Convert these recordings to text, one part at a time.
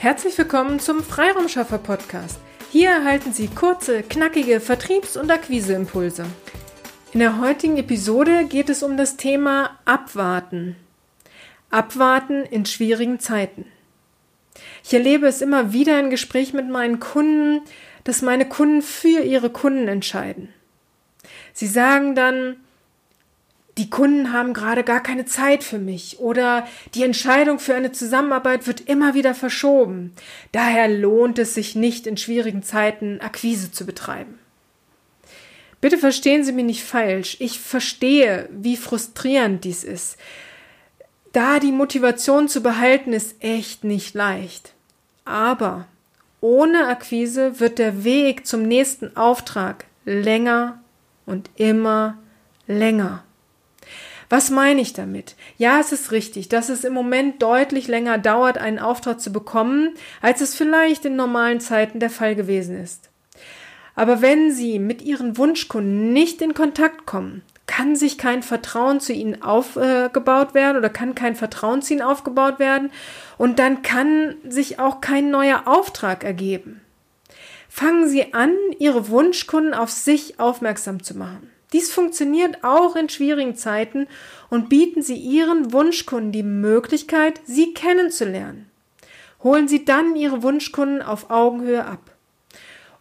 Herzlich willkommen zum Freiraumschaffer Podcast. Hier erhalten Sie kurze, knackige Vertriebs- und Akquiseimpulse. In der heutigen Episode geht es um das Thema Abwarten. Abwarten in schwierigen Zeiten. Ich erlebe es immer wieder in Gesprächen mit meinen Kunden, dass meine Kunden für ihre Kunden entscheiden. Sie sagen dann, die Kunden haben gerade gar keine Zeit für mich oder die Entscheidung für eine Zusammenarbeit wird immer wieder verschoben. Daher lohnt es sich nicht in schwierigen Zeiten Akquise zu betreiben. Bitte verstehen Sie mich nicht falsch. Ich verstehe, wie frustrierend dies ist. Da die Motivation zu behalten ist echt nicht leicht. Aber ohne Akquise wird der Weg zum nächsten Auftrag länger und immer länger. Was meine ich damit? Ja, es ist richtig, dass es im Moment deutlich länger dauert, einen Auftrag zu bekommen, als es vielleicht in normalen Zeiten der Fall gewesen ist. Aber wenn Sie mit Ihren Wunschkunden nicht in Kontakt kommen, kann sich kein Vertrauen zu ihnen aufgebaut werden oder kann kein Vertrauen zu ihnen aufgebaut werden und dann kann sich auch kein neuer Auftrag ergeben. Fangen Sie an, Ihre Wunschkunden auf sich aufmerksam zu machen. Dies funktioniert auch in schwierigen Zeiten und bieten Sie Ihren Wunschkunden die Möglichkeit, Sie kennenzulernen. Holen Sie dann Ihre Wunschkunden auf Augenhöhe ab.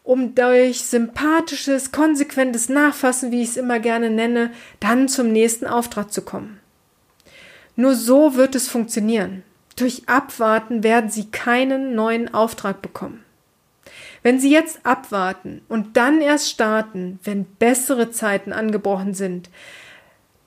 Um durch sympathisches, konsequentes Nachfassen, wie ich es immer gerne nenne, dann zum nächsten Auftrag zu kommen. Nur so wird es funktionieren. Durch Abwarten werden Sie keinen neuen Auftrag bekommen. Wenn Sie jetzt abwarten und dann erst starten, wenn bessere Zeiten angebrochen sind,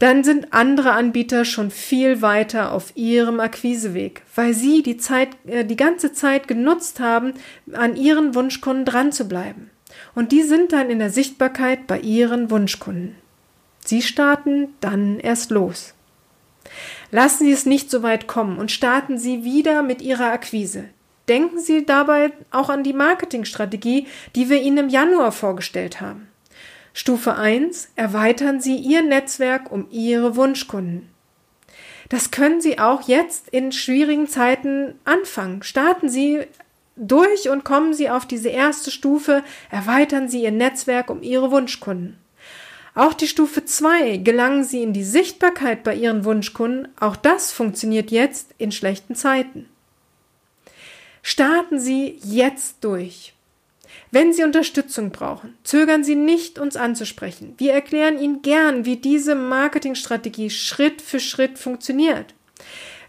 dann sind andere Anbieter schon viel weiter auf ihrem Akquiseweg, weil sie die Zeit, äh, die ganze Zeit genutzt haben, an ihren Wunschkunden dran zu bleiben. Und die sind dann in der Sichtbarkeit bei ihren Wunschkunden. Sie starten dann erst los. Lassen Sie es nicht so weit kommen und starten Sie wieder mit Ihrer Akquise. Denken Sie dabei auch an die Marketingstrategie, die wir Ihnen im Januar vorgestellt haben. Stufe 1. Erweitern Sie Ihr Netzwerk um Ihre Wunschkunden. Das können Sie auch jetzt in schwierigen Zeiten anfangen. Starten Sie durch und kommen Sie auf diese erste Stufe, erweitern Sie Ihr Netzwerk um Ihre Wunschkunden. Auch die Stufe 2 gelangen Sie in die Sichtbarkeit bei Ihren Wunschkunden. Auch das funktioniert jetzt in schlechten Zeiten. Starten Sie jetzt durch. Wenn Sie Unterstützung brauchen, zögern Sie nicht, uns anzusprechen. Wir erklären Ihnen gern, wie diese Marketingstrategie Schritt für Schritt funktioniert.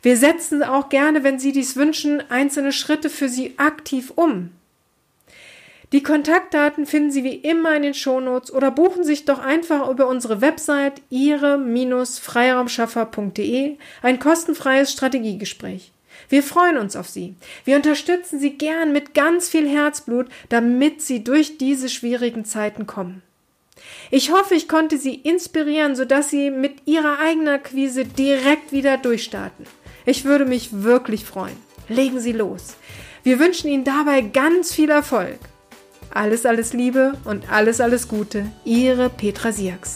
Wir setzen auch gerne, wenn Sie dies wünschen, einzelne Schritte für Sie aktiv um. Die Kontaktdaten finden Sie wie immer in den Shownotes oder buchen sich doch einfach über unsere Website ihre-freiraumschaffer.de ein kostenfreies Strategiegespräch. Wir freuen uns auf Sie. Wir unterstützen Sie gern mit ganz viel Herzblut, damit Sie durch diese schwierigen Zeiten kommen. Ich hoffe, ich konnte Sie inspirieren, sodass Sie mit Ihrer eigenen Akquise direkt wieder durchstarten. Ich würde mich wirklich freuen. Legen Sie los. Wir wünschen Ihnen dabei ganz viel Erfolg. Alles, alles Liebe und alles, alles Gute. Ihre Petra Sierks.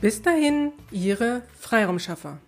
Bis dahin, Ihre Freiraumschaffer.